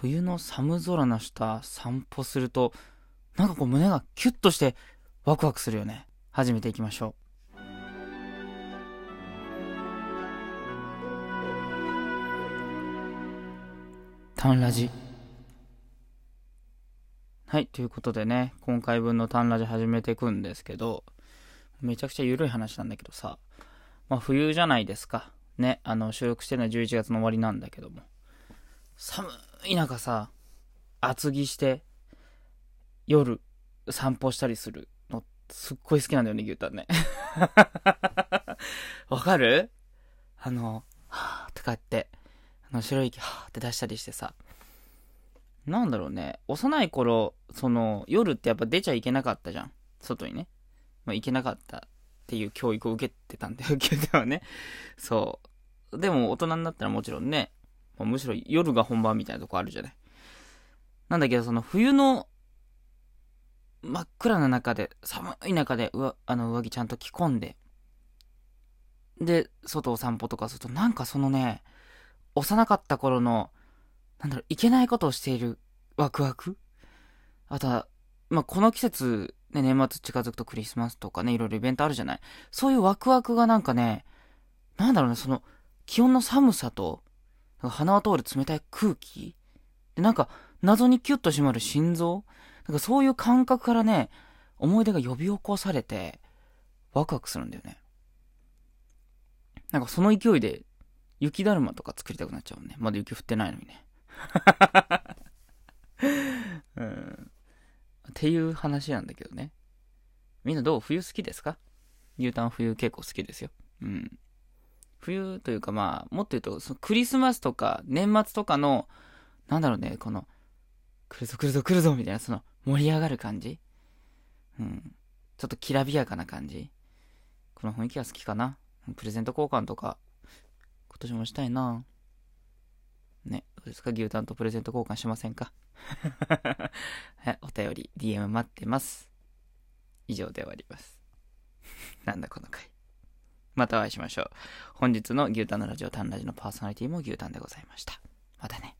冬の寒空の下散歩すると、なんかこう胸がキュッとしてワクワクするよね。始めていきましょう。タンラジ。はい、ということでね、今回分のタンラジ始めていくんですけど、めちゃくちゃ緩い話なんだけどさ、まあ冬じゃないですか。ね、あの、収録してるのは11月の終わりなんだけども。寒い中さ、厚着して、夜、散歩したりするの、すっごい好きなんだよね、牛タンね。わかる？あの、はぁってかって、あの、白い息、はぁって出したりしてさ。なんだろうね、幼い頃、その、夜ってやっぱ出ちゃいけなかったじゃん。外にね。まあ、行けなかったっていう教育を受けてたんだよ、牛タンはね。そう。でも大人になったらもちろんね、まあ、むしろ夜が本番みたいなとこあるじゃない。なんだけど、その冬の真っ暗な中で、寒い中で、うわ、あの、上着ちゃんと着込んで、で、外を散歩とかすると、なんかそのね、幼かった頃の、なんだろう、いけないことをしているワクワク？あとは、まあ、この季節、ね、年末近づくとクリスマスとかね、いろいろイベントあるじゃない？そういうワクワクがなんかね、なんだろうね、その、気温の寒さと、鼻を通る冷たい空気？で、なんか、謎にキュッと締まる心臓？なんかそういう感覚からね、思い出が呼び起こされて、ワクワクするんだよね。なんかその勢いで、雪だるまとか作りたくなっちゃうね。まだ雪降ってないのにね。うん。っていう話なんだけどね。みんなどう？冬好きですか？牛タン冬結構好きですよ。うん。冬というかまあ、もっと言うと、そのクリスマスとか年末とかの、なんだろうね、この、来るぞ来るぞ来るぞみたいな、その盛り上がる感じうん。ちょっときらびやかな感じこの雰囲気が好きかな。プレゼント交換とか、今年もしたいな。ね、どうですか？牛タンとプレゼント交換しませんか？はい、お便り、DM 待ってます。以上で終わります。なんだこの回。またお会いしましょう。本日の牛タンのラジオタンラジのパーソナリティも牛タンでございました。またね。